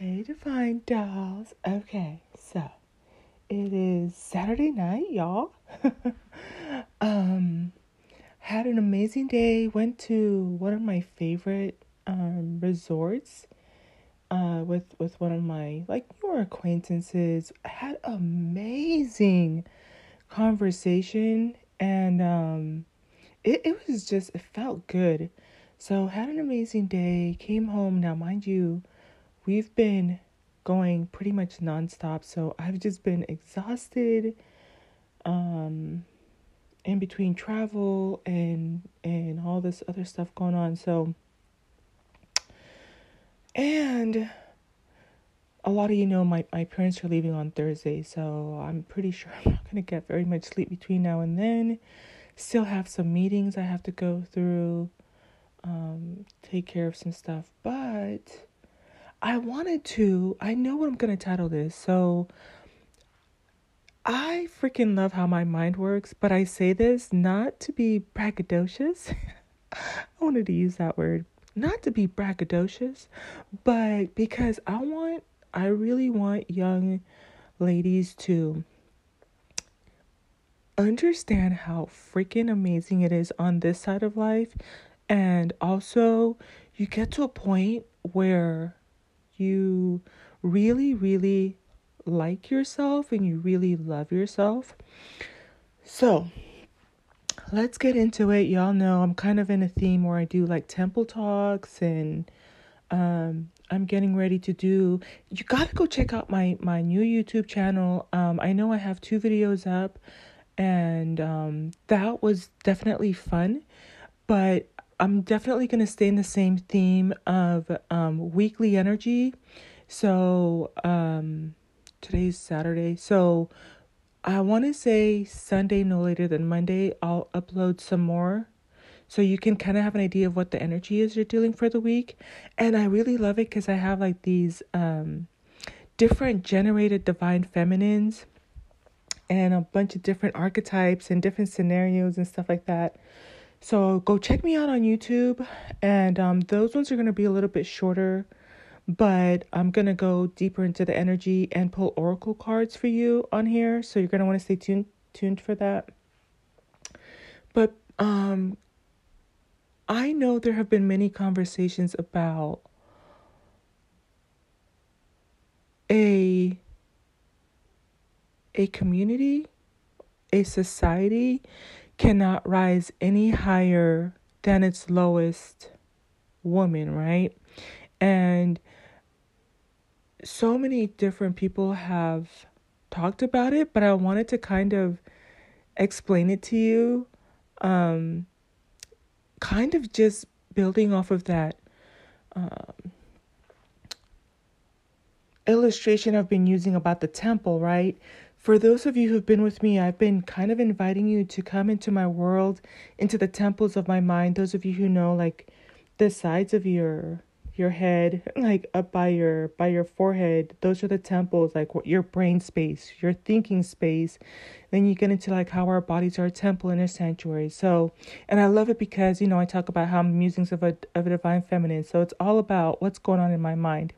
Hey, Divine Dolls. Okay, so it is Saturday night, y'all. um, had an amazing day. Went to one of my favorite um resorts. Uh, with with one of my like newer acquaintances. Had amazing conversation, and um, it it was just it felt good. So had an amazing day. Came home now, mind you we've been going pretty much nonstop. So I've just been exhausted um in between travel and and all this other stuff going on. So and a lot of you know my, my parents are leaving on Thursday, so I'm pretty sure I'm not gonna get very much sleep between now and then. Still have some meetings I have to go through, um, take care of some stuff, but I wanted to, I know what I'm going to title this. So I freaking love how my mind works, but I say this not to be braggadocious. I wanted to use that word. Not to be braggadocious, but because I want, I really want young ladies to understand how freaking amazing it is on this side of life. And also, you get to a point where you really, really like yourself and you really love yourself. So, let's get into it. Y'all know I'm kind of in a theme where I do like temple talks and um I'm getting ready to do you got to go check out my my new YouTube channel. Um I know I have two videos up and um that was definitely fun, but I'm definitely going to stay in the same theme of um, weekly energy. So, um, today's Saturday. So, I want to say Sunday, no later than Monday, I'll upload some more. So you can kind of have an idea of what the energy is you're dealing for the week. And I really love it because I have like these um, different generated divine feminines and a bunch of different archetypes and different scenarios and stuff like that. So go check me out on YouTube, and um, those ones are going to be a little bit shorter, but I'm going to go deeper into the energy and pull oracle cards for you on here. So you're going to want to stay tuned tuned for that. But um, I know there have been many conversations about a a community, a society cannot rise any higher than its lowest woman, right? And so many different people have talked about it, but I wanted to kind of explain it to you. Um, kind of just building off of that um, illustration I've been using about the temple, right? For those of you who've been with me, I've been kind of inviting you to come into my world, into the temples of my mind. Those of you who know like the sides of your your head, like up by your by your forehead, those are the temples, like your brain space, your thinking space. Then you get into like how our bodies are a temple and a sanctuary. So, and I love it because you know I talk about how musings of a of a divine feminine. So it's all about what's going on in my mind.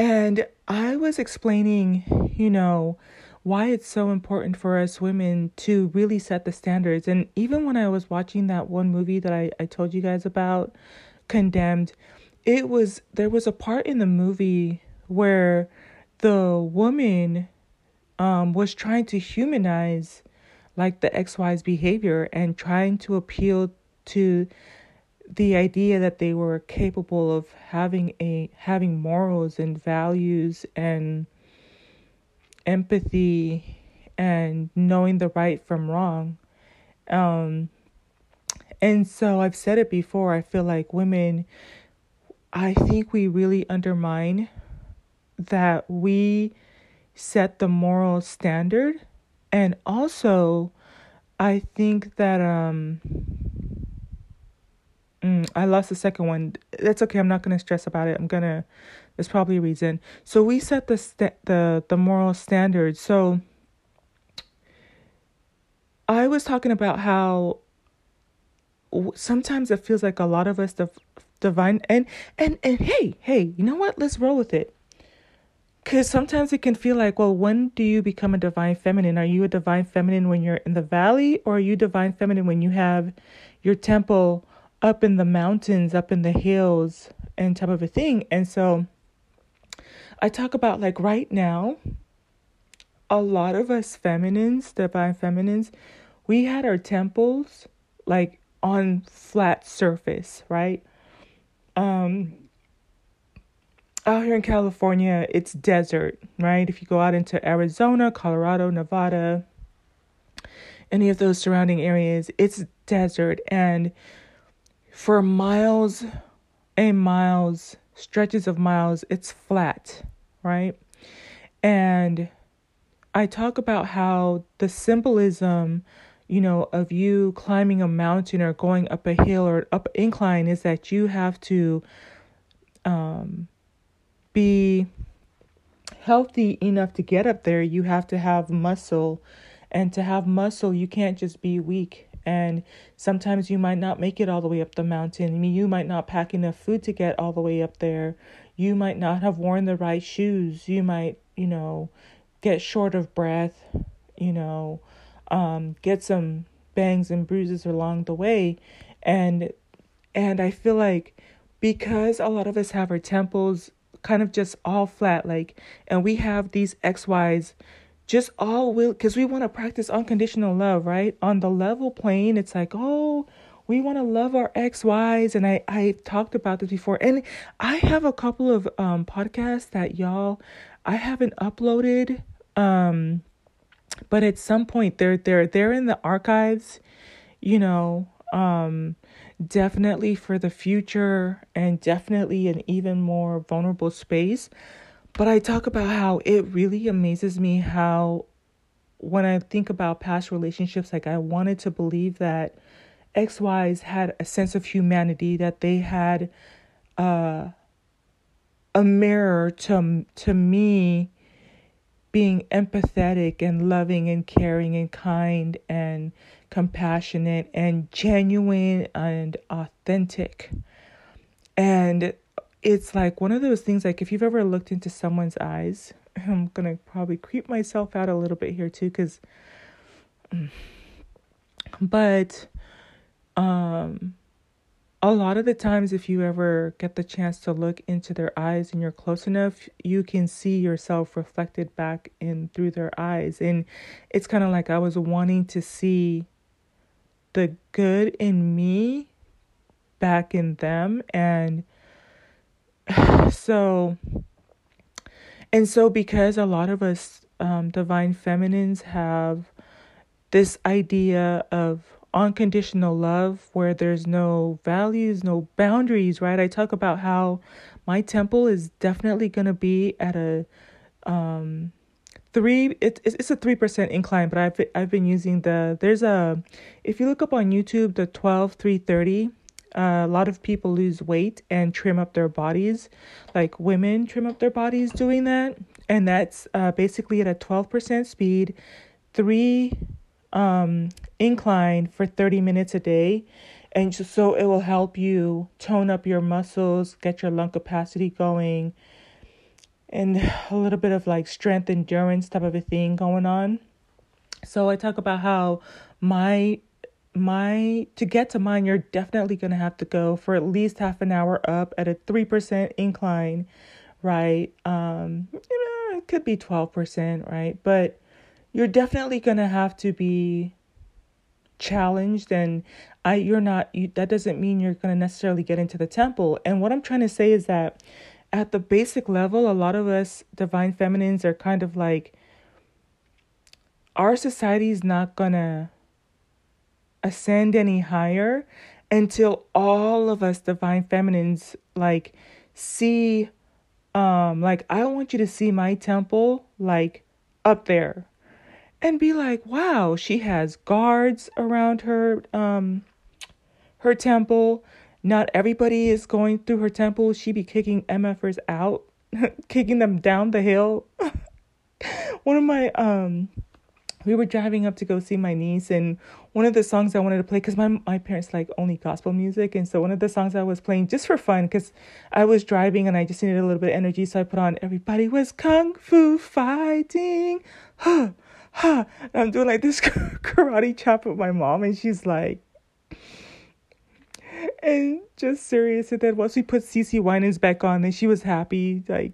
And I was explaining, you know, why it's so important for us women to really set the standards. And even when I was watching that one movie that I, I told you guys about, Condemned, it was there was a part in the movie where the woman um was trying to humanize like the ex-wife's behavior and trying to appeal to the idea that they were capable of having a having morals and values and empathy and knowing the right from wrong. Um and so I've said it before I feel like women I think we really undermine that we set the moral standard. And also I think that um Mm, I lost the second one. That's okay. I'm not gonna stress about it. I'm gonna. There's probably a reason. So we set the st- the the moral standard. So I was talking about how sometimes it feels like a lot of us the divine and and and hey, hey, you know what? Let's roll with it. Cuz sometimes it can feel like, well, when do you become a divine feminine? Are you a divine feminine when you're in the valley or are you divine feminine when you have your temple up in the mountains, up in the hills and type of a thing? And so I talk about like right now, a lot of us feminines, divine feminines, we had our temples like on flat surface, right? Um out here in California, it's desert, right? If you go out into Arizona, Colorado, Nevada, any of those surrounding areas, it's desert and for miles and miles, stretches of miles, it's flat, right? And I talk about how the symbolism, you know, of you climbing a mountain or going up a hill or up incline is that you have to um, be healthy enough to get up there. You have to have muscle, and to have muscle, you can't just be weak. And sometimes you might not make it all the way up the mountain. I mean, you might not pack enough food to get all the way up there. You might not have worn the right shoes. You might, you know, get short of breath, you know, um, get some bangs and bruises along the way. And and I feel like because a lot of us have our temples kind of just all flat, like, and we have these XYs just all will because we want to practice unconditional love, right? On the level plane, it's like, oh, we want to love our XYs. And I, I talked about this before. And I have a couple of um podcasts that y'all I haven't uploaded um, but at some point they're they're they're in the archives, you know, um, definitely for the future and definitely an even more vulnerable space. But I talk about how it really amazes me how when I think about past relationships, like I wanted to believe that XYs had a sense of humanity, that they had uh, a mirror to to me being empathetic and loving and caring and kind and compassionate and genuine and authentic. And it's like one of those things like if you've ever looked into someone's eyes, I'm to probably creep myself out a little bit here too cuz but um a lot of the times if you ever get the chance to look into their eyes and you're close enough you can see yourself reflected back in through their eyes. And it's kind of like i was wanting to see the good in me back in them and so and so because a lot of us um, divine feminines have this idea of unconditional love where there's no values, no boundaries, right? I talk about how my temple is definitely going to be at a um three it, it's a three percent incline but i've i've been using the there's a if you look up on youtube the 12 330 a lot of people lose weight and trim up their bodies like women trim up their bodies doing that and that's uh, basically at a 12% speed three um, incline for 30 minutes a day. And so it will help you tone up your muscles, get your lung capacity going, and a little bit of like strength endurance type of a thing going on. So I talk about how my my to get to mine you're definitely going to have to go for at least half an hour up at a 3% incline, right? Um you know, it could be 12%, right? But you're definitely going to have to be challenged and I you're not you, that doesn't mean you're going to necessarily get into the temple. And what I'm trying to say is that at the basic level, a lot of us divine feminines are kind of like our society is not going to ascend any higher until all of us divine feminines like see um like I want you to see my temple like up there and be like, wow, she has guards around her um her temple. Not everybody is going through her temple. She be kicking MFers out, kicking them down the hill. One of my um we were driving up to go see my niece and one of the songs I wanted to play because my my parents like only gospel music, and so one of the songs I was playing just for fun because I was driving and I just needed a little bit of energy, so I put on "Everybody Was Kung Fu Fighting." Huh, huh. And I'm doing like this karate chop with my mom, and she's like, and just serious. And then once we put CeCe Winans back on, then she was happy. Like,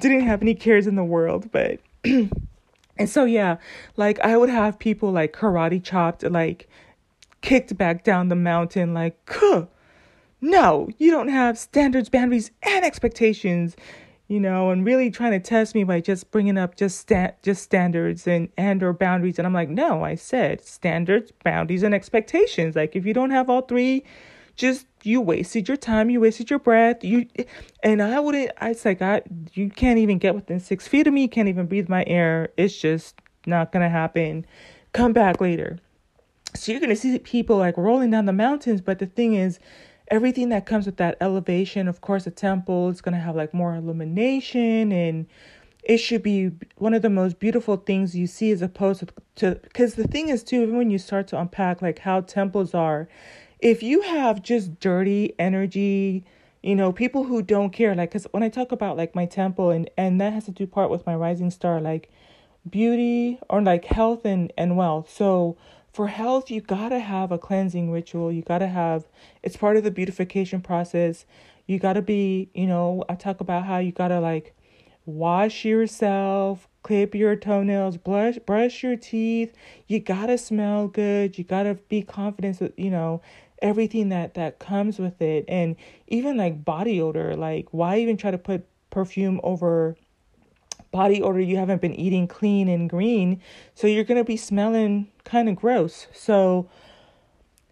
didn't have any cares in the world, but. and so yeah, like I would have people like karate chopped, like kicked back down the mountain, like, no, you don't have standards, boundaries, and expectations you know, and really trying to test me by just bringing up just sta- just standards and and or boundaries. And I'm like, no, I said standards, boundaries, and expectations. Like if you don't have all three, just you wasted your time, you wasted your breath. You and I wouldn't. I was like, I you can't even get within six feet of me. You can't even breathe my air. It's just not gonna happen. Come back later. So you're gonna see people like rolling down the mountains, but the thing is everything that comes with that elevation. Of course, a temple is to have like more illumination and it should be one of the most beautiful things you see as opposed to because the thing is too even when you start to unpack like how temples are if you have just dirty energy you know people who don't care like because when i talk about like my temple and and that has to do part with my rising star like beauty or like health and and wealth so for health, you gotta have a cleansing ritual. You gotta have, it's part of the beautification process. You gotta be, you know, I talk about how you gotta like wash yourself, clip your toenails, brush brush your teeth. You gotta smell good. You gotta be confident you know everything that that comes with it, and even like body odor. Like, why even try to put perfume over body odor you haven't been eating clean and green? So you're going to be smelling kind of gross. So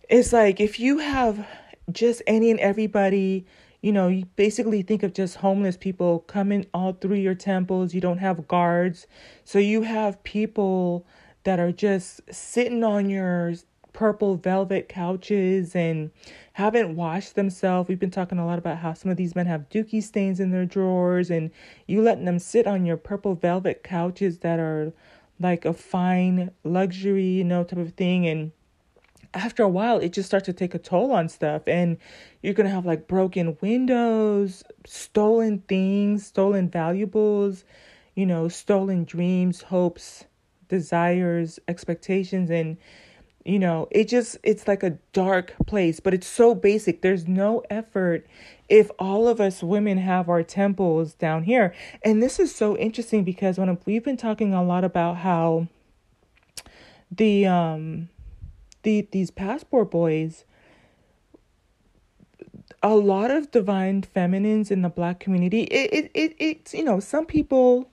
it's like if you have just any and everybody you know you basically think of just homeless people coming all through your temples. You don't have guards. So you have people that are just sitting on your purple velvet couches and haven't washed themselves. We've been talking a lot about how some of these men have dookie stains in their drawers and you letting them sit on your purple velvet couches that are like a fine luxury, you know, type of thing. And after a while it just starts to take a toll on stuff. And you're to have like broken windows, stolen things, stolen valuables, you know, stolen dreams, hopes, desires, expectations. And you know it just it's like a dark place but it's so basic. There's no effort if all of us women have our temples down here. And this is so interesting because when we've been talking a lot about how the um the these passport boys a lot of divine feminines in the black community it it, it it's you know some people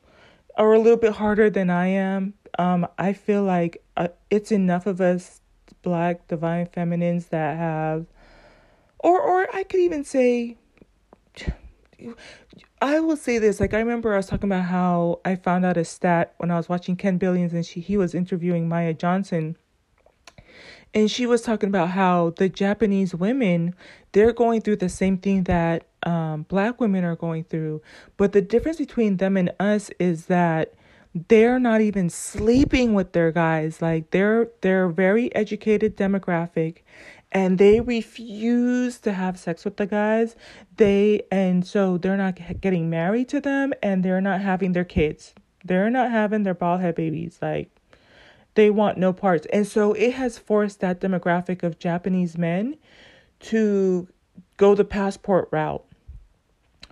are a little bit harder than i am. Um i feel like uh, it's enough of us black divine feminines that have or or I could even say I will say this like I remember I was talking about how I found out a stat when I was watching Ken Billions and she he was interviewing Maya Johnson. And she was talking about how the Japanese women they're going through the same thing that um, black women are going through. But the difference between them and us is that they're not even sleeping with their guys. Like they're they're very educated demographic and they refuse to have sex with the guys. They and so they're not getting married to them and they're not having their kids. They're not having their bald head babies. Like they want no parts. And so it has forced that demographic of japanese men to go the passport route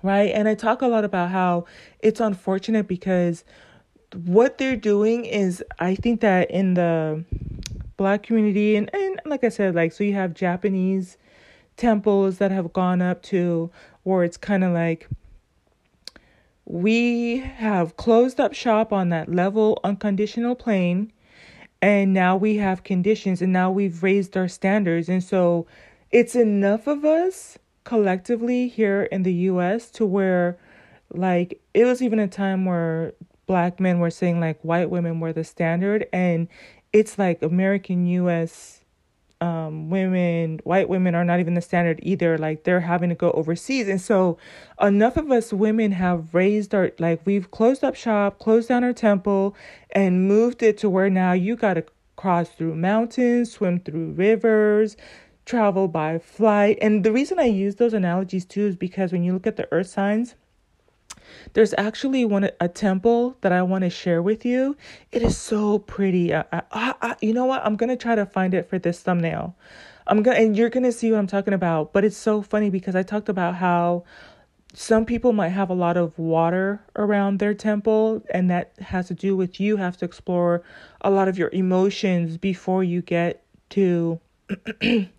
right? And i talk a lot about how it's unfortunate because what they're doing is I think that in the black community and, and like I said, like so you have Japanese temples that have gone up to where it's kind of like we have closed up shop on that level unconditional plane and now we have conditions and now we've raised our standards. And so it's enough of us collectively here in the US to where like it was even a time where black men were saying like white women were the standard and it's like American US um, women, white women are not even the standard either. Like they're having to go overseas. And so enough of us women have raised our, like we've closed up shop, closed down our temple, and moved it to where now you got to cross through mountains, swim through rivers, travel by flight. And the reason I use those analogies too is because when you look at the earth signs, there's actually one a temple that I want to share with you. It is so pretty. I, I, I, you know what? I'm gonna try to find it for this thumbnail. I'm gonna and you're gonna see what I'm talking about. But it's so funny because I talked about how some people might have a lot of water around their temple and that has to do with you have to explore a lot of your emotions before you get to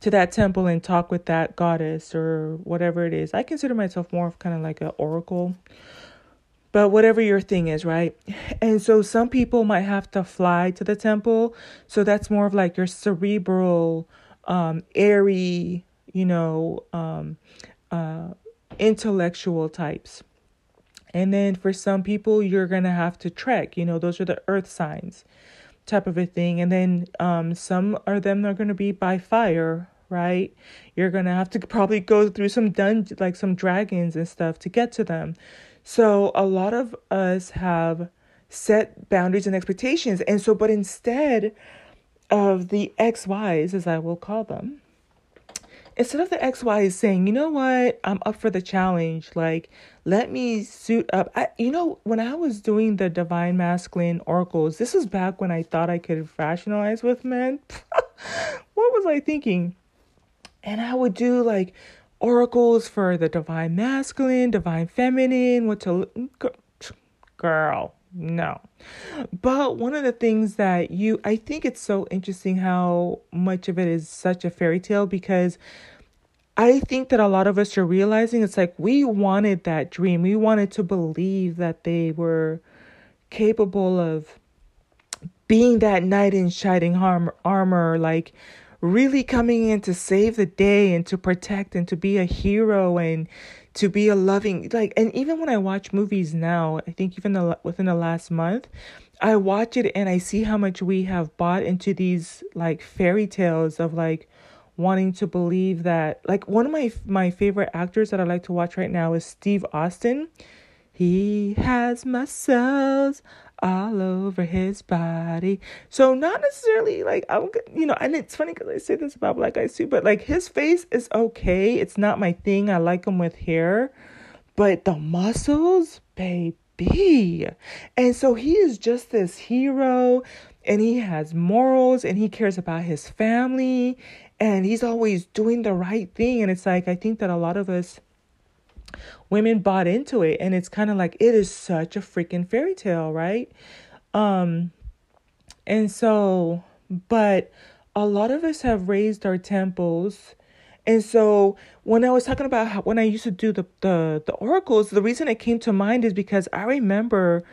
to that temple and talk with that goddess or whatever it is. I consider myself more of kind of like an oracle. But whatever your thing is, right? And so some people might have to fly to the temple. So that's more of like your cerebral, um, airy, you know, um, uh, intellectual types. And then for some people, you're going to have to trek. You know, those are the earth signs type of a thing. And then um, some of them are going to be by fire, right? You're going to have to probably go through some dun like some dragons and stuff to get to them. So a lot of us have set boundaries and expectations. And so, but instead of the XYs, as I will call them, instead of the XY is saying, you know what, I'm up for the challenge. Like, let me suit up. I, you know, when I was doing the divine masculine oracles, this was back when I thought I could rationalize with men. what was I thinking? And I would do like oracles for the divine masculine, divine feminine, what to girl, no. But one of the things that you, I think it's so interesting how much of it is such a fairy tale because I think that a lot of us are realizing it's like we wanted that dream. We wanted to believe that they were capable of being that knight in shining armor, like really coming in to save the day and to protect and to be a hero and to be a loving like and even when I watch movies now, I think even the, within the last month, I watch it and I see how much we have bought into these like fairy tales of like wanting to believe that like one of my my favorite actors that I like to watch right now is Steve Austin. He has muscles all over his body. So not necessarily like I'm, you know, and it's funny because I say this about black guys too, but like his face is okay. It's not my thing. I like him with hair, but the muscles, baby. And so he is just this hero, and he has morals, and he cares about his family, and he's always doing the right thing. And it's like I think that a lot of us women bought into it and it's kind of like it is such a freaking fairy tale right? Um and so but a lot of us have raised our temples. And so when i was talking about how, when i used to do the, the the oracles the reason it came to mind is because i remember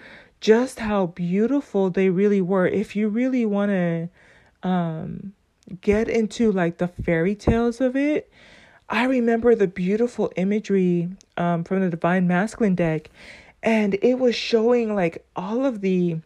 just how beautiful they really were. If you really want to um get into like the fairy tales of it I remember the beautiful imagery um, from the Divine Masculine deck, and it was showing like all of the.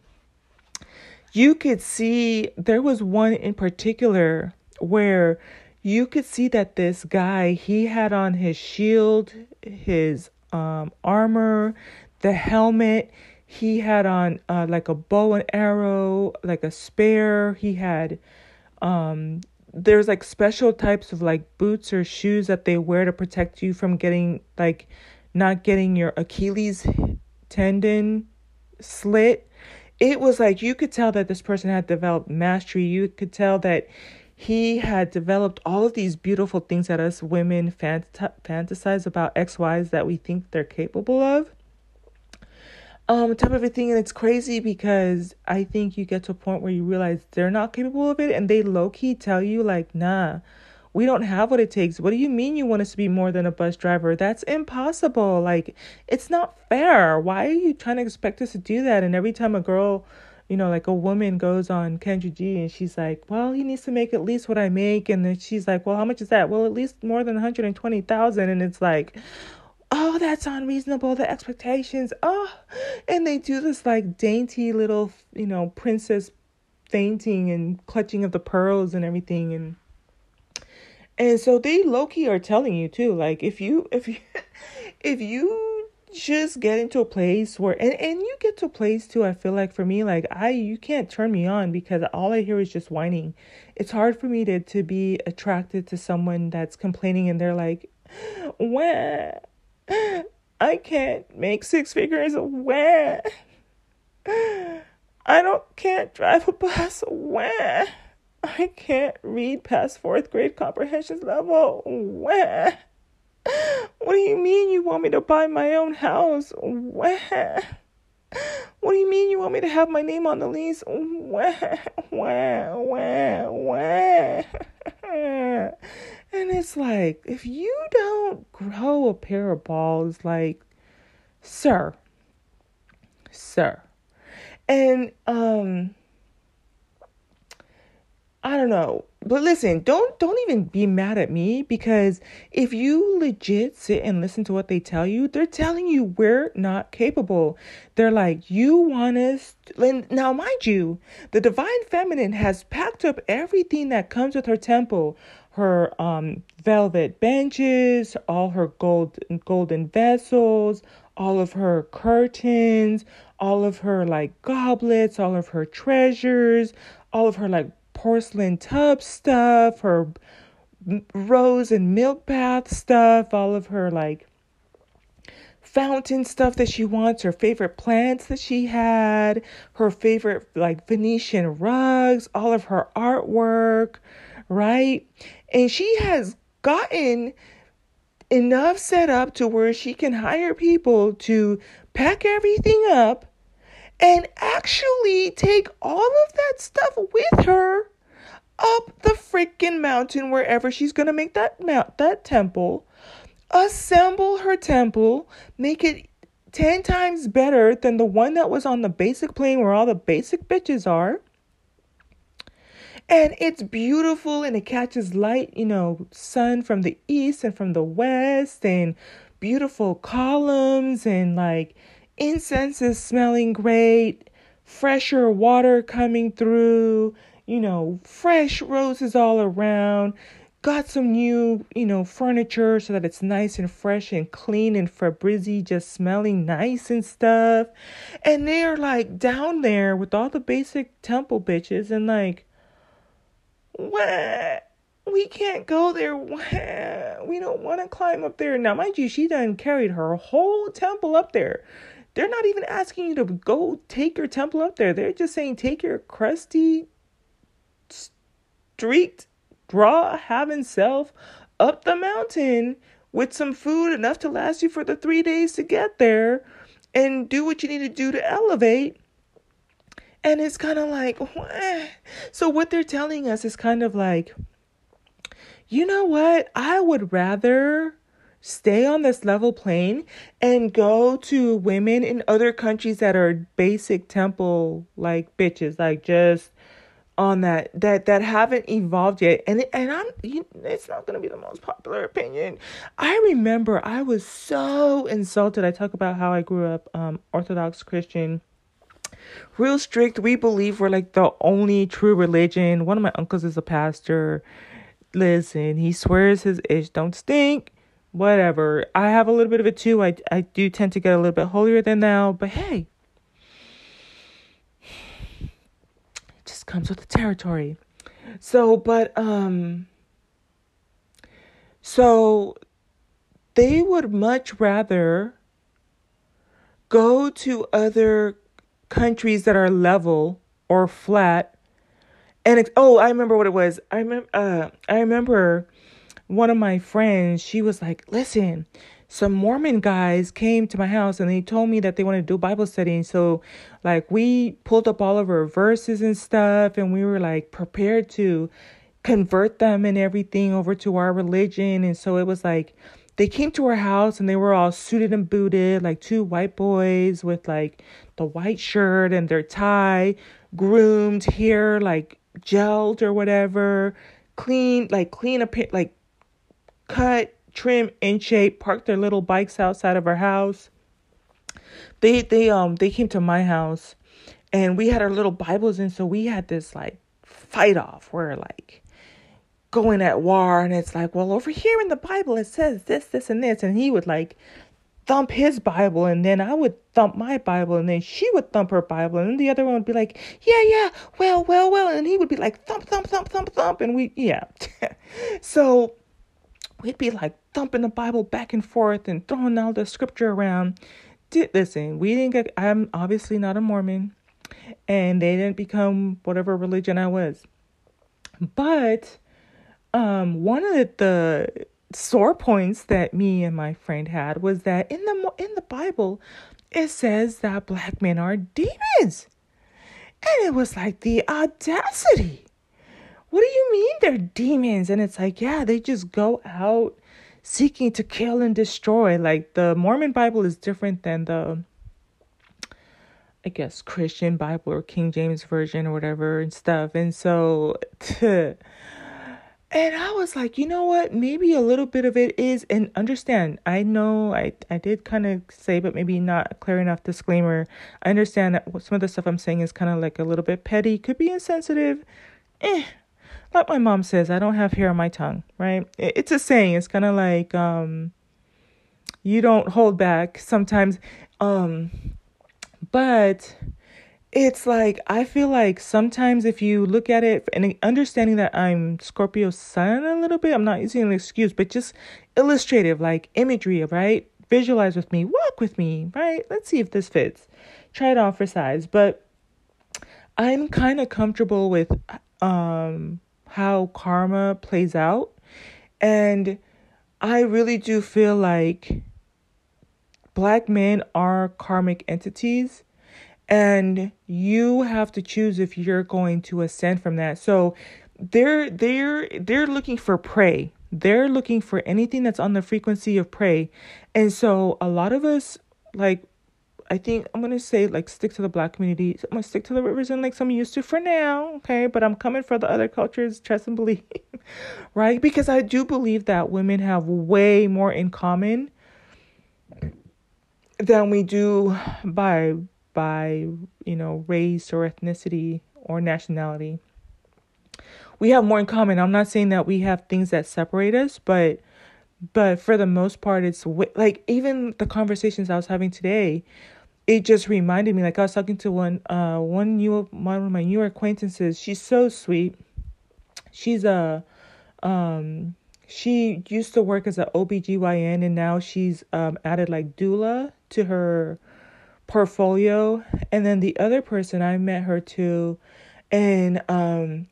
You could see there was one in particular where you could see that this guy he had on his shield, his um, armor, the helmet. He had on uh, like a bow and arrow, like a spear. He had um there's like special types of like boots or shoes that they wear to protect you from getting like not getting your Achilles tendon slit. It was like you could tell that this person had developed mastery. You could tell that he had developed all of these beautiful things that us women fant- fantasize about XYs that we think they're capable of um type of a thing and it's crazy because i think you get to a point where you realize they're not capable of it and they low-key tell you like nah we don't have what it takes what do you mean you want us to be more than a bus driver that's impossible like it's not fair why are you trying to expect us to do that and every time a girl you know, like a woman goes on Kendra G and she's like, well, he needs to make at least what I make. And then she's like, well, how much is that? Well, at least more than 120,000. And it's like, oh, that's unreasonable, the expectations. Oh, and they do this like dainty little, you know, princess fainting and clutching of the pearls and everything. And, and so they low key are telling you too, like, if you, if you, if you just get into a place where and, and you get to a place too i feel like for me like i you can't turn me on because all i hear is just whining it's hard for me to to be attracted to someone that's complaining and they're like where i can't make six figures. Where? I don't can't drive a bus. Where? I can't read past fourth grade comprehension level. Where? What do you mean you want me to buy my own house? What? What do you mean you want me to have my name on the lease? Wah, wah, wah, wah. And it's like, if you don't grow a pair of balls, like, sir, sir. And, um, I don't know. But listen, don't don't even be mad at me because if you legit sit and listen to what they tell you, they're telling you we're not capable. They're like, you want us to... now mind you, the divine feminine has packed up everything that comes with her temple. Her um velvet benches, all her gold golden vessels, all of her curtains, all of her like goblets, all of her treasures, all of her like porcelain tub stuff, her rose and milk bath stuff, all of her like fountain stuff that she wants, her favorite plants that she had, her favorite like Venetian rugs, all of her artwork, right? And she has gotten enough set up to where she can hire people to pack everything up and actually take all of that stuff with her up the freaking mountain wherever she's going to make that mount that temple assemble her temple make it 10 times better than the one that was on the basic plane where all the basic bitches are and it's beautiful and it catches light you know sun from the east and from the west and beautiful columns and like incense is smelling great, fresher water coming through, you know, fresh roses all around. Got some new, you know, furniture so that it's nice and fresh and clean and Febreze just smelling nice and stuff. And they're like down there with all the basic temple bitches and like, what? we can't go there. We don't want to climb up there. Now, mind you, she done carried her whole temple up there. They're not even asking you to go take your temple up there. They're just saying take your crusty street draw having self up the mountain with some food enough to last you for the three days to get there and do what you need to do to elevate. And it's kind of like, what? so what they're telling us is kind of like, you know what? I would rather stay on this level plane and go to women in other countries that are basic temple like bitches like just on that that that haven't evolved yet and and I'm you, it's not going to be the most popular opinion. I remember I was so insulted. I talk about how I grew up um orthodox Christian real strict. We believe we're like the only true religion. One of my uncles is a pastor. Listen, he swears his ish don't stink whatever. I have a little bit of it too. I I do tend to get a little bit holier than thou, but hey, it just comes with the territory. So, but um so they would much rather go to other countries that are level or flat and oh i remember what it was i remember uh, i remember one of my friends, she was like, listen, some Mormon guys came to my house and they told me that they wanted to do Bible study. so, like, we pulled up all of our verses and stuff, and we were like prepared to convert them and everything over to our religion. And so it was like they came to our house and they were all suited and booted, like two white boys with like the white shirt and their tie, groomed hair, like gelled or whatever, clean, like clean up, like cut, trim, in shape, parked their little bikes outside of our house. They they um they came to my house and we had our little Bibles and so we had this like fight off where like going at war and it's like, well over here in the Bible it says this, this and this and he would like thump his Bible and then I would thump my Bible and then she would thump her Bible and then the other one would be like, yeah, yeah, well, well, well. And he would be like, thump, thump, thump, thump, thump. And we, yeah. so we'd be like thumping the Bible back and forth and throwing all the scripture around. Did listen, we didn't get, I'm obviously not a Mormon and they didn't become whatever religion I was. But um, one of the, sore points that me and my friend had was that in the in the Bible it says that black men are demons. And it was like the audacity. What do you mean they're demons? And it's like, yeah, they just go out seeking to kill and destroy. Like the Mormon Bible is different than the I guess Christian Bible or King James version or whatever and stuff. And so And I was like, you know what? Maybe a little bit of it is, and understand. I know I I did kind of say, but maybe not clear enough disclaimer. I understand that some of the stuff I'm saying is kind of like a little bit petty, could be insensitive. Eh, like my mom says, I don't have hair on my tongue, right? It's a saying. It's kind of like um, you don't hold back sometimes. Um, but it's like I feel like sometimes if you look at it and understanding that I'm Scorpio sun a little bit, I'm not using an excuse, but just illustrative, like imagery, right? Visualize with me, walk with me, right? Let's see if this fits. Try it on for size, but I'm kind of comfortable with um how karma plays out and I really do feel like black men are karmic entities and you have to choose if you're going to ascend from that. So they're they're they're looking for prey. They're looking for anything that's on the frequency of prey. And so a lot of us like i think i'm gonna say like stick to the black community. I'm gonna stick to the rivers and lakes i'm used to for now okay? But i'm coming for the other cultures trust and believe right? Because i do believe that women have way more in common than we do by by, you know, race or ethnicity or nationality. We have more in common. I'm not saying that we have things that separate us, but but for the most part it's like even the conversations I was having today, it just reminded me like I was talking to one uh one new one of my newer acquaintances. She's so sweet. She's a um she used to work as an OBGYN and now she's um added like doula to her portfolio and then the other person I met her to and um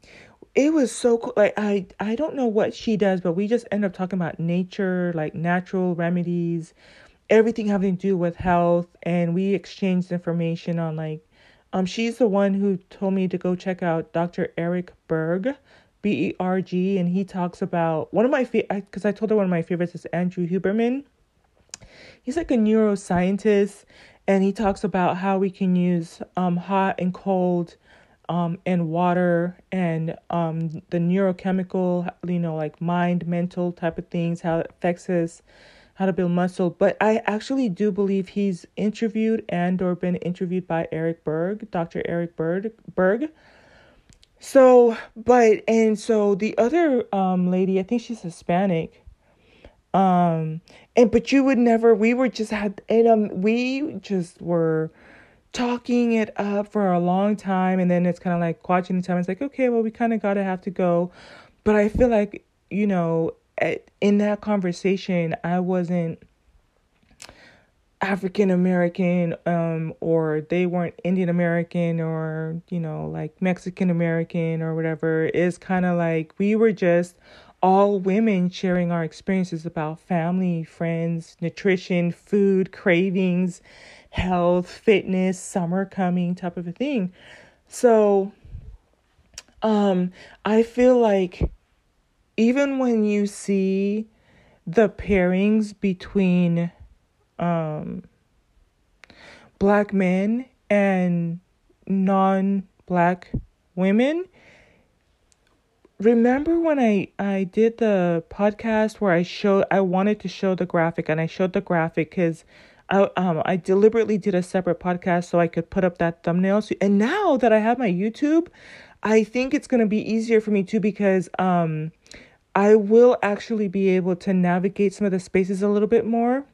it was so cool like I I don't know what she does but we just end up talking about nature like natural remedies everything having to do with health and we exchanged information on like um she's the one who told me to go check out Dr. Eric Berg B E R G and he talks about one of my favorite because I told her one of my favorites is Andrew Huberman he's like a neuroscientist and he talks about how we can use um, hot and cold um, and water and um, the neurochemical, you know, like mind, mental type of things, how it affects us, how to build muscle. But I actually do believe he's interviewed and or been interviewed by Eric Berg, Dr. Eric Berg. Berg. So, but and so the other um lady, I think she's Hispanic. Um, and but you would never we were just had and um we just were talking it up for a long time and then it's kind of like watching the time it's like okay well we kind of gotta have to go. But i feel like you know at, in that conversation i wasn't african american um or they weren't indian american or you know like mexican american or whatever. It's kind of like we were just all women sharing our experiences about family, friends, nutrition, food, cravings, health, fitness, summer coming type of a thing. So um I feel like even when you see the pairings between um black men and non-black women remember when I I did the podcast where I showed I wanted to show the graphic and I showed the graphic because I um I deliberately did a separate podcast so I could put up that thumbnail. So, and now that I have my YouTube, I think it's gonna be easier for me too because um I will actually be able to navigate some of the spaces a little bit more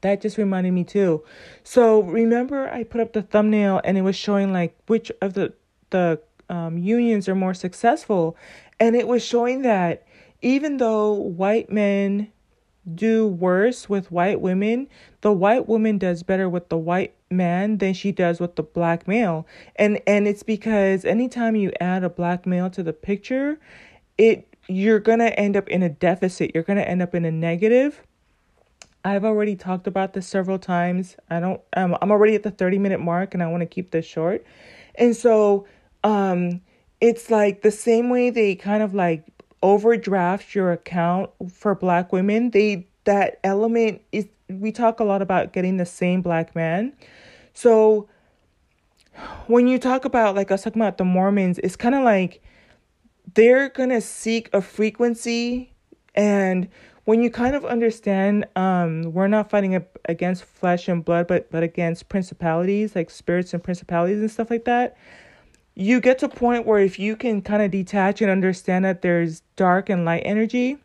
that just reminded me too. So remember, I put up the thumbnail and it was showing like which of the the um, unions are more successful, and it was showing that even though white men do worse with white women, the white woman does better with the white man than she does with the black male. And and it's because anytime you add a black male to the picture, it you're going to end up in a deficit. You're going to end up in a negative. I've already talked about this several times. I don't um, I'm already at the 30 minute mark and I want to keep this short. And so um it's like the same way they kind of like overdraft your account for black women. They that element is we talk a lot about getting the same black man. So when you talk about like I was talking about the Mormons, it's kind of like they're gonna seek a frequency and when you kind of understand um we're not fighting against flesh and blood but but against principalities like spirits and principalities and stuff like that you get to a point where if you can kind of detach and understand that there's dark and light energy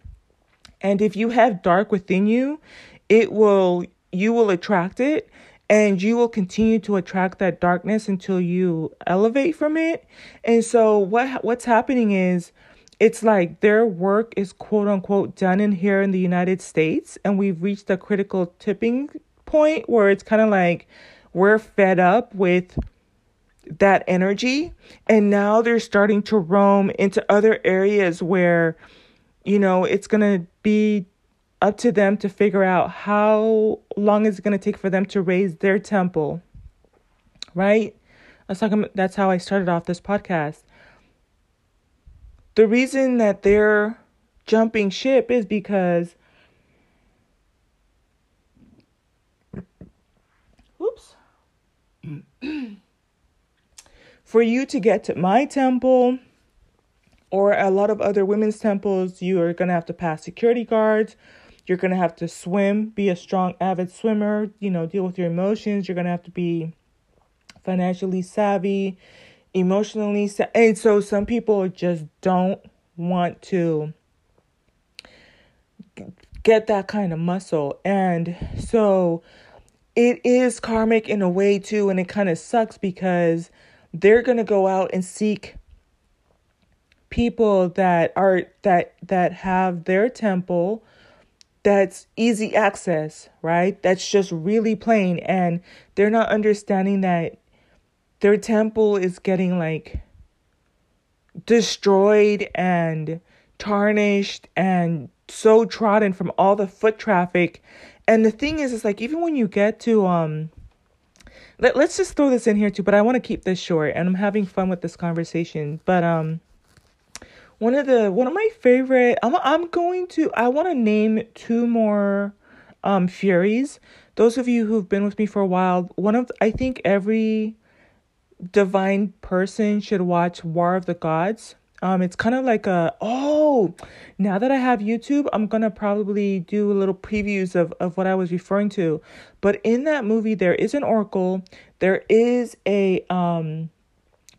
and if you have dark within you it will you will attract it and you will continue to attract that darkness until you elevate from it. And so what what's happening is it's like their work is quote unquote done in here in the United States and we've reached a critical tipping point where it's kind of like we're fed up with that energy. And now they're starting to roam into other areas where you know it's going to be up to them to figure out how long is it going to take for them to raise their temple right? That's talking that's how i started off this podcast. The reason that they're jumping ship is because oops for you to get to my temple or a lot of other women's temples, you are going to have to pass security guards. You're going to have to swim, be a strong, avid swimmer, you know, deal with your emotions. You're going to have to be financially savvy, emotionally and so some people just don't want to get that kind of muscle. And so it is karmic in a way too and it kind of sucks because they're going to go out and seek people that are that that have their temple that's easy access, right? That's just really plain and they're not understanding that their temple is getting like destroyed and tarnished and so trodden from all the foot traffic. And the thing is, it's like even when you get to um let, let's just throw this in here too, but I want to keep this short and I'm having fun with this conversation. But um one of the one of my favorite I'm I'm going to I want to name two more um furies. Those of you who've been with me for a while, one of I think every divine person should watch War of the Gods. Um, it's kind of like a oh, now that I have YouTube, I'm gonna probably do little previews of of what I was referring to. But in that movie, there is an oracle, there is a um,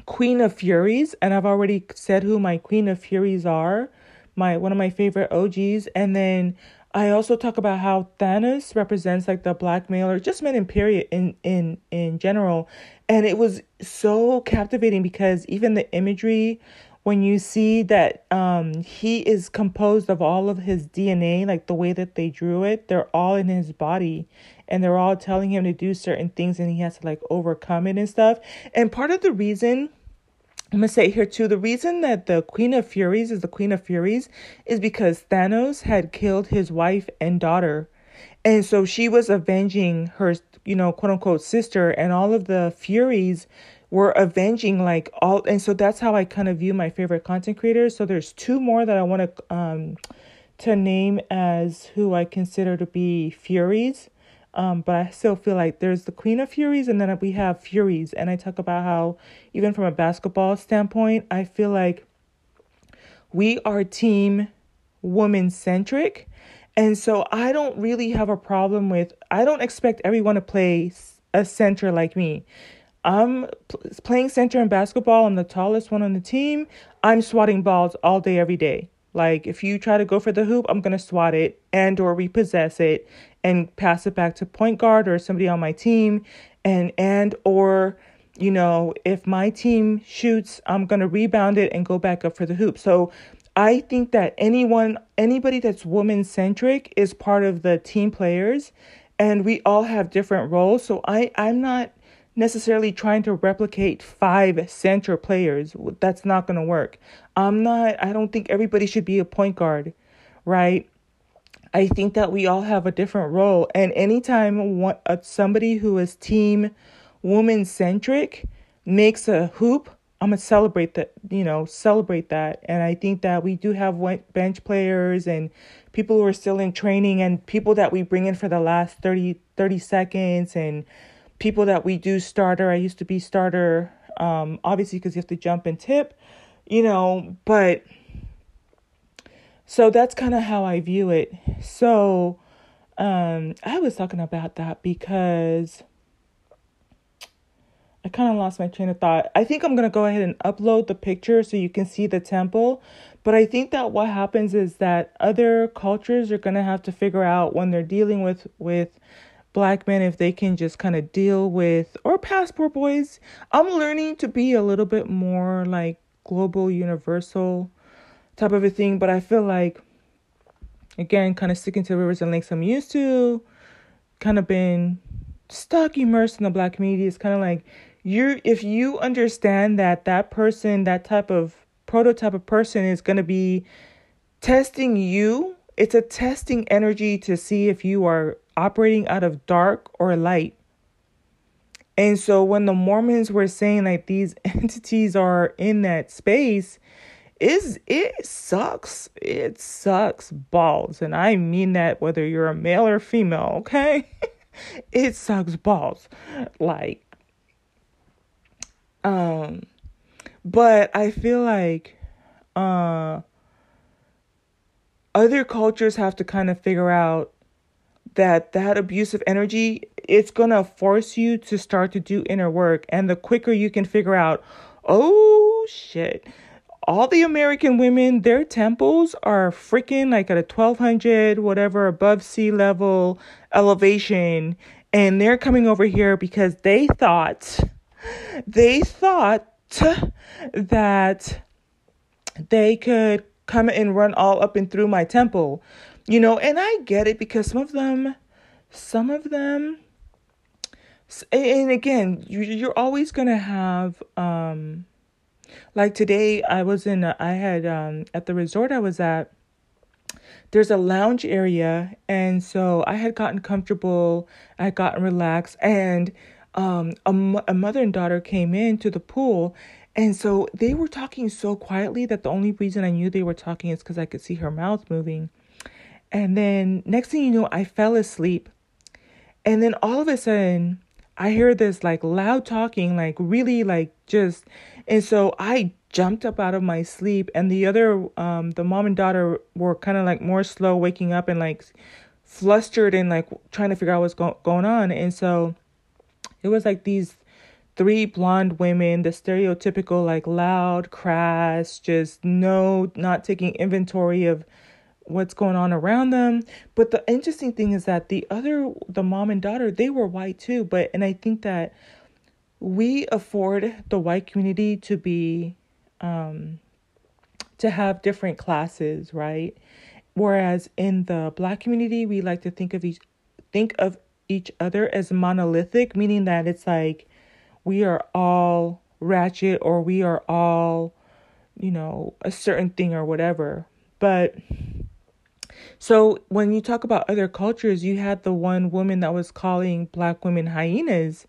Queen of Furies, and I've already said who my Queen of Furies are, my one of my favorite OGs, and then I also talk about how Thanos represents like the black male or just men in period in in in general, and it was so captivating because even the imagery when you see that um, he is composed of all of his DNA, like the way that they drew it, they're all in his body and they're all telling him to do certain things and he has to like overcome it and stuff. And part of the reason I'm gonna say here too, the reason that the Queen of Furies is the Queen of Furies is because Thanos had killed his wife and daughter. And so she was avenging her, you know, quote unquote sister, and all of the Furies were avenging like all and so that's how I kind of view my favorite content creators. So there's two more that I want to um to name as who I consider to be Furies. Um, but I still feel like there's the Queen of Furies and then we have Furies. And I talk about how even from a basketball standpoint, I feel like we are team woman centric. And so I don't really have a problem with I don't expect everyone to play a center like me. I'm playing center in basketball. I'm the tallest one on the team. I'm swatting balls all day, every day. Like if you try to go for the hoop, I'm gonna swat it and or repossess it and pass it back to point guard or somebody on my team and and or you know, if my team shoots, I'm to rebound it and go back up for the hoop. So I think that anyone, anybody that's woman centric is part of the team players and we all have different roles. So I, I'm not necessarily trying to replicate five center players. That's not going to work. I'm not, I don't think everybody should be a point guard, right? I think that we all have a different role. And anytime one, uh, somebody who is team woman centric makes a hoop, I'm gonna celebrate that, you know, celebrate that. And I think that we do have bench players and people who are still in training and people that we bring in for the last 30, 30 seconds and people that we do starter. I used to be starter, um, obviously, because you have to jump and tip, you know, but so that's kind of how I view it. So um, I was talking about that because I kind of lost my train of thought. I think I'm going to go ahead and upload the picture so you can see the temple. But I think that what happens is that other cultures are going to have to figure out when they're dealing with with black men if they can just kind of deal with or passport boys. I'm learning to be a little bit more like global universal type of a thing, but I feel like again kind of sticking to rivers and lakes I'm used to kind of been stuck immersed in the black community. It's kind of like you if you understand that that person that type of prototype of person is going to be testing you it's a testing energy to see if you are operating out of dark or light. And so when the mormons were saying like these entities are in that space is it sucks. It sucks balls. And i mean that whether you're a male or female okay? It sucks balls. Like um, but I feel like uh, other cultures have to kind of figure out that that abusive energy it's going to force you to start to do inner work. And the quicker you can figure out oh shit all the american women their temples are freaking like at a 1200 whatever above sea level elevation. And they're coming over here because they thought they thought that they could come and run all up and through my temple, you know, and I get it because some of them, some of them, and again, you're always gonna have, um, like today, I was in, a, I had, um, at the resort I was at, there's a lounge area, and so I had gotten comfortable, I had gotten relaxed, and um, a, a mother and daughter came in to the pool. And so they were talking so quietly that the only reason I knew they were talking is because I could see her mouth moving. And then next thing you know, I fell asleep. And then all of a sudden, I hear this like loud talking, like really like just. And so I jumped up out of my sleep, and the other, um, the mom and daughter were kind of like more slow waking up and like flustered and like trying to figure out what's go- going on. And so it was like these three blonde women, the stereotypical, like loud, crass, just no, not taking inventory of what's going on around them. But the interesting thing is that the other, the mom and daughter, they were white too. But, and I think that we afford the white community to be, um, to have different classes, right? Whereas in the black community, we like to think of each, think of each other as monolithic, meaning that it's like we are all ratchet or we are all, you know, a certain thing or whatever. But so when you talk about other cultures, you had the one woman that was calling black women hyenas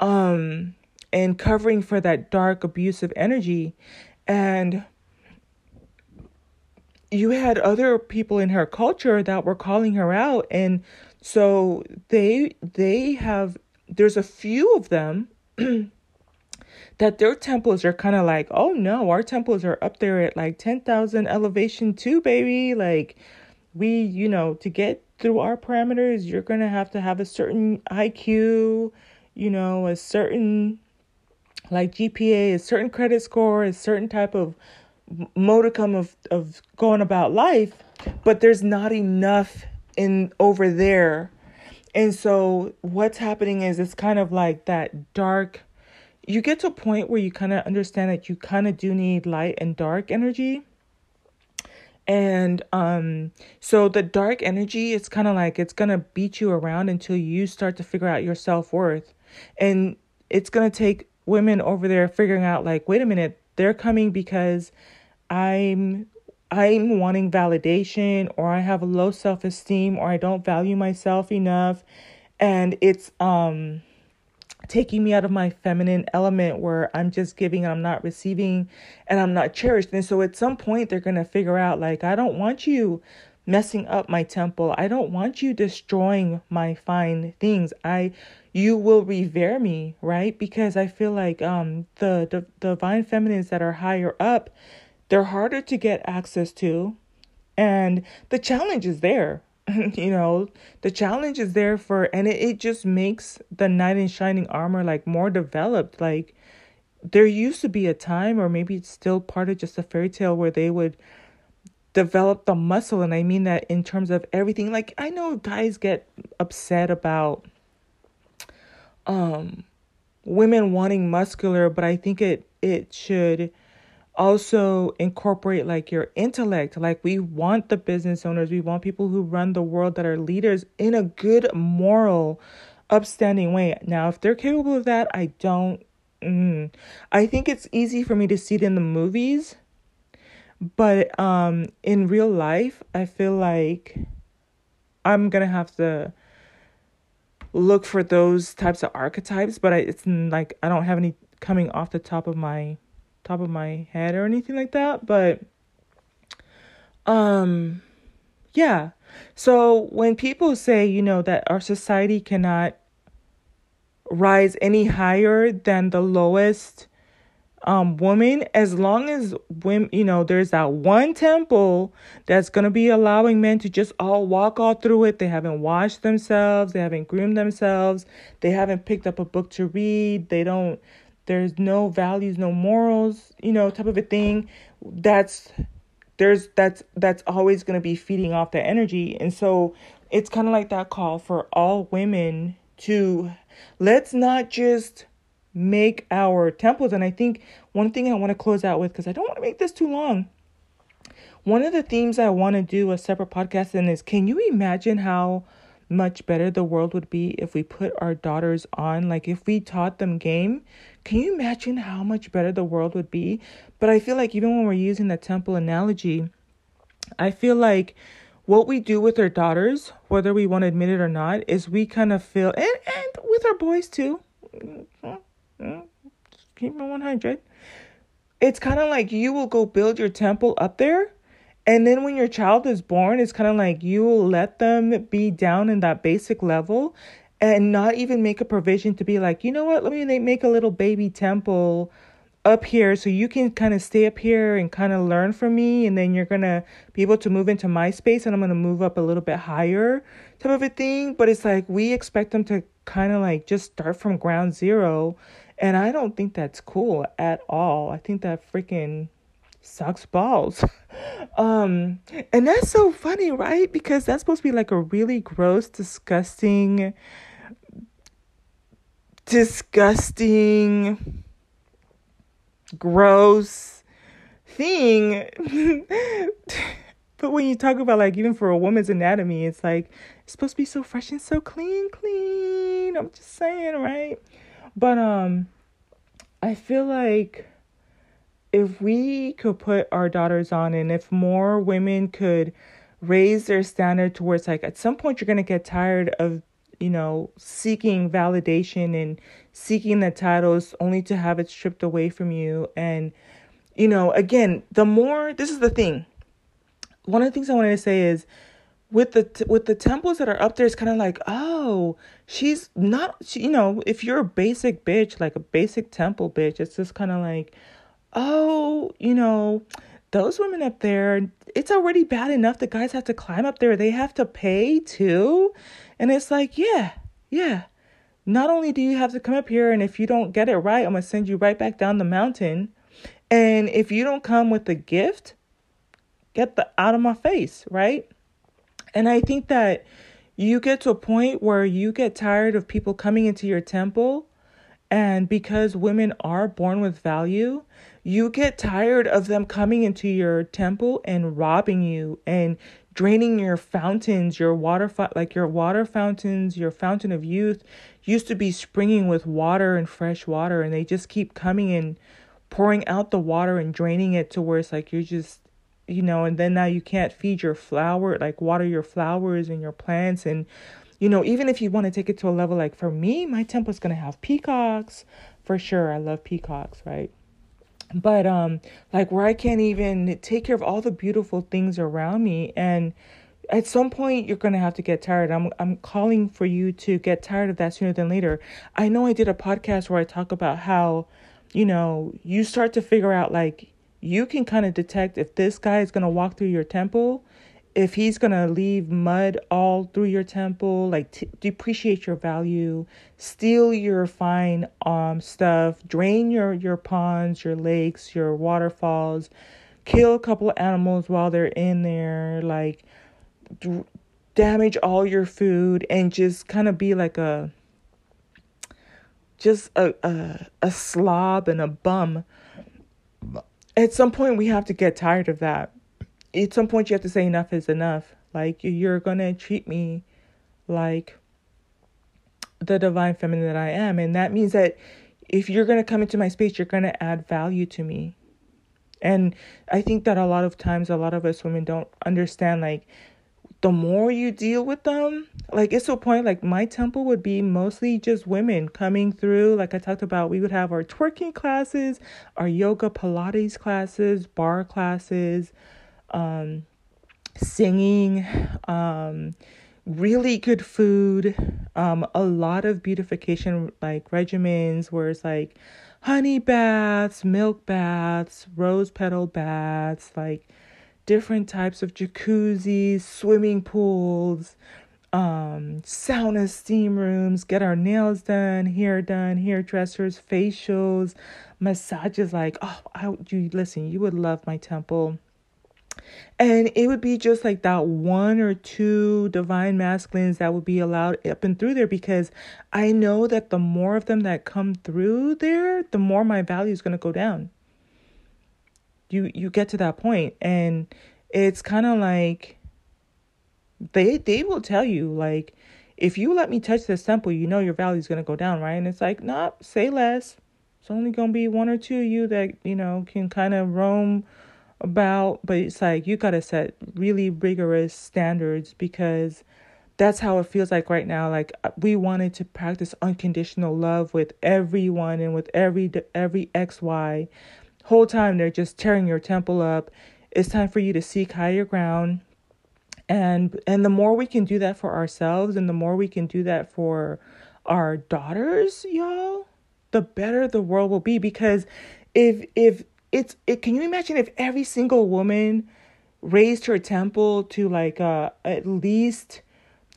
um and covering for that dark abusive energy and you had other people in her culture that were calling her out and so they they have there's a few of them that their temples are kind of like, oh no, our temples are up there at like 10,000 elevation too, baby. Like we, you know, to get through our parameters, you're going to have to have a certain IQ, you know, a certain like GPA, a certain credit score, a certain type of modicum of of going about life, but there's not enough in over there. And so what's happening is it's kind of like that dark you get to a point where you kind of understand that you kind of do need light and dark energy. And um so the dark energy it's kind of like it's going to beat you around until you start to figure out your self-worth. And it's going to take women over there figuring out like wait a minute, they're coming because I'm I'm wanting validation or I have a low self-esteem or I don't value myself enough and it's um taking me out of my feminine element where I'm just giving and I'm not receiving and I'm not cherished. And so at some point they're going to figure out like I don't want you messing up my temple. I don't want you destroying my fine things. I you will revere me, right? Because I feel like um the the, the divine feminines that are higher up, they're harder to get access to and the challenge is there you know the challenge is there for and it, it just makes the knight in shining armor like more developed. Like there used to be a time or maybe it's still part of just a fairy tale where they would develop the muscle and i mean that in terms of everything. Like i know guys get upset about um women wanting muscular but i think it it should also incorporate like your intellect. Like we want the business owners, we want people who run the world that are leaders in a good, moral, upstanding way. Now, if they're capable of that, I don't. Mm, I think it's easy for me to see it in the movies, but um, in real life, I feel like I'm gonna have to look for those types of archetypes. But I, it's like I don't have any coming off the top of my top of my head or anything like that, but um yeah. So when people say, you know, that our society cannot rise any higher than the lowest um woman as long as women you know there's that one temple that's going to be allowing men to just all walk all through it. They haven't washed themselves. They haven't groomed themselves. They haven't picked up a book to read. They don't there's no values no morals you know type of a thing. That's there's that's that's always going to be feeding off that energy. And so it's kind of like that call for all women to let's not just make our temples. And i think one thing i want to close out with because i don't want to make this too long. One of the themes i want to do a separate podcast in is can you imagine how much better the world would be if we put our daughters on like if we taught them game can you imagine how much better the world would be? But I feel like even when we're using the temple analogy, I feel like what we do with our daughters, whether we want to admit it or not, is we kind of feel, and, and with our boys too, keep it 100. It's kind of like you will go build your temple up there. And then when your child is born, it's kind of like you let them be down in that basic level and not even make a provision to be like, you know what, let me make a little baby temple up here so you can kind of stay up here and kind of learn from me and then you're gonna be able to move into my space and i'm gonna move up a little bit higher type of a thing. But it's like we expect them to kind of like just start from ground zero. And i don't think that's cool at all. I think that freaking sucks balls um and that's so funny right because that's supposed to be like a really gross disgusting disgusting, gross thing. but when you talk about like even for a woman's anatomy, it's like it's supposed to be so fresh and so clean, clean. I'm just saying, right? But um I feel like if we could put our daughters on and if more women could raise their standard towards like at some point you're going to get tired of you know, seeking validation and seeking the titles only to have it stripped away from you. And, you know, again, the more, this is the thing. One of the things I wanted to say is, with the with the temples that are up there, it's kind of like, oh, she's not, she, you know, if you're a basic bitch, like a basic temple bitch, it's just kind of like, oh, you know, those women up there, it's already bad enough the guys have to climb up there. They have to pay too. And it's like, yeah, yeah. Not only do you have to come up here, and if you don't get it right, I'm going to send you right back down the mountain. And if you don't come with a gift, get the out of my face, right? And I think that you get to a point where you get tired of people coming into your temple and because women are born with value, you get tired of them coming into your temple and robbing you and draining your fountains, your water like your water fountains, your fountain of youth used to be springing with water and fresh water and they just keep coming and pouring out the water and draining it to where it's like you're just you know, and then now you can't feed your flower, like water your flowers and your plants. And, you know, even if you want to take it to a level like for me, my temple's going to have peacocks for sure. I love peacocks, right? But, um, like where I can't even take care of all the beautiful things around me. And, at some point you're going to have to get tired. I'm I'm calling for you to get tired of that sooner than later. I know I did a podcast where I talk about how you know, you start to figure out like you can kind of detect if this guy is going to walk through your temple, if he's going to leave mud all through your temple, like t- depreciate your value, steal your fine um stuff, drain your your ponds, your lakes, your waterfalls, kill a couple of animals while they're in there, like d- damage all your food and just kind of be like a just a, a a slob and a bum at some point we have to get tired of that. At some point you have to say enough is enough. Like you're to treat me like the divine feminine that I am and that means that if you're to come into my space you're to add value to me. And I think that a lot of times a lot of us women don't understand like the more you deal with them, like it's to a point like my temple would be mostly just women coming through. Like I talked about, we would have our twerking classes, our yoga Pilates classes, bar classes, um, singing, um, really good food, um, a lot of beautification like regimens where it's like honey baths, milk baths, rose petal baths, like different types of jacuzzis, swimming pools, um, sauna steam rooms, get our nails done, hair done, hairdressers, facials, massages. Like, oh, I, you listen, you would love my temple. And it would be just like that one or two divine masculines that would be allowed up and through there because I know that the more of them that come through there, the more my value is going to go down. You you get to that point and it's kind of like they they will tell you like if you let me touch this temple you know your value is going to go down right? And it's like nah say less. It's only going to be one or two of you that you know can kind of roam about but it's like you got to set really rigorous standards because that's how it feels like right now like uh, we wanted to practice unconditional love with everyone and with every every xy whole time they're just tearing your temple up. It's time for you to seek higher ground. And and the more we can do that for ourselves and the more we can do that for our daughters, y'all, the better the world will be because if if it's it can you imagine if every single woman raised her temple to like uh at least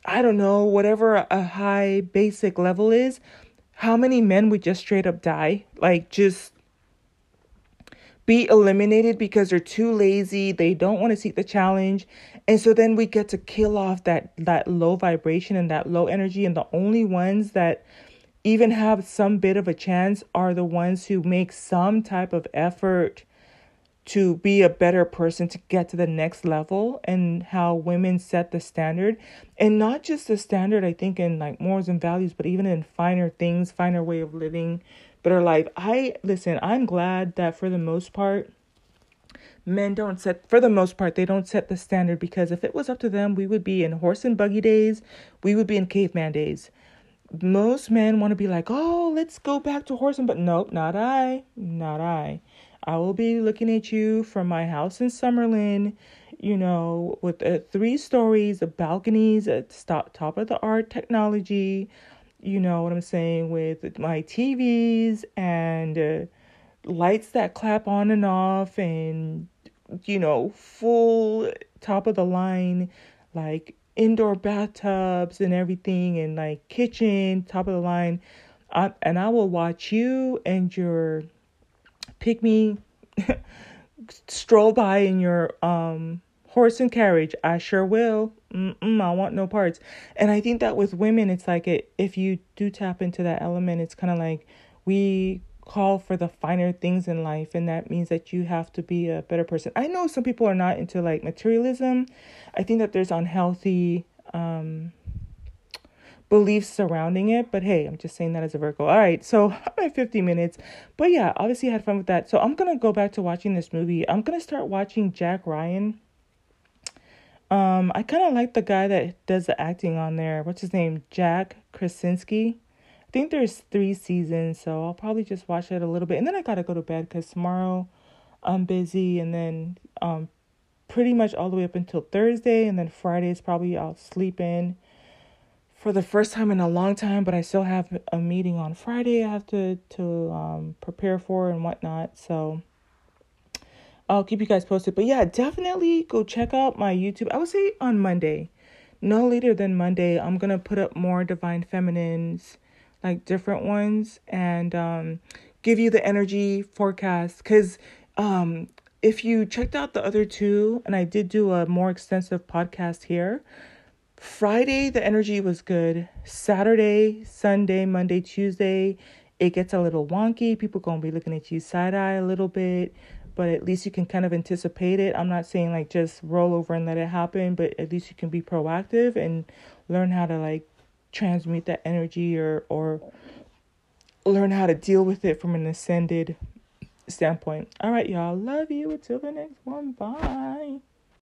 I don't know, whatever a high basic level is, how many men would just straight up die? Like just be eliminated because they're too lazy they don't want to seek the challenge and so then we get to kill off that that low vibration and that low energy and the only ones that even have some bit of a chance are the ones who make some type of effort to be a better person to get to the next level and how women set the standard. And not just the standard i think in like morals and values but even in finer things finer way of living better life. I listen, I'm glad that for the most part, men don't set for the most part they don't set the standard because if it was up to them we would be in horse and buggy days. We would be in caveman days most men want to be like oh let's go back to horse but nope not i not i. I will be looking at you from my house in summerlin you know with uh, three stories of balconies at top, top of the art technology you know what I'm saying, with my TVs and uh, lights that clap on and off, and you know, full top of the line, like indoor bathtubs and everything, and like kitchen, top of the line. I, and I will watch you and your pick me stroll by in your um horse and carriage. I sure will. Mm-mm, I want no parts. And I think that with women, it's like it, if you do tap into that element, it's kind of like we call for the finer things in life and that means that you have to be a better person. I know some people are not into like materialism. I think that there's unhealthy um beliefs surrounding it, but hey, I'm just saying that as a Virgo. All right, so I'm at 50 minutes. But yeah, obviously I had fun with that. So I'm to go back to watching this movie. I'm to start watching Jack Ryan. Um I kind of like the guy that does the acting on there. What's his name? Jack Krasinski. I think there's three seasons, so I'll probably just watch it a little bit, and then I gotta go to bed because tomorrow I'm busy, and then um, pretty much all the way up until Thursday, and then Friday is probably I'll sleep in for the first time in a long time, but I still have a meeting on Friday I have to to um, prepare for and whatnot. So I'll keep you guys posted. But yeah, definitely go check out my YouTube. I would say on Monday, no later than Monday. I'm gonna put up more Divine Feminines like different ones and um, give you the energy forecast. Because um, if you checked out the other two, and I did do a more extensive podcast here, Friday, the energy was good. Saturday, Sunday, Monday, Tuesday, it gets a little wonky. People to be looking at you side eye a little bit, but at least you can kind of anticipate it. I'm not saying like just roll over and let it happen, but at least you can be proactive and learn how to like transmute that energy or or learn how to deal with it from an ascended standpoint. All right, y'all. Love you. Until the next one. Bye.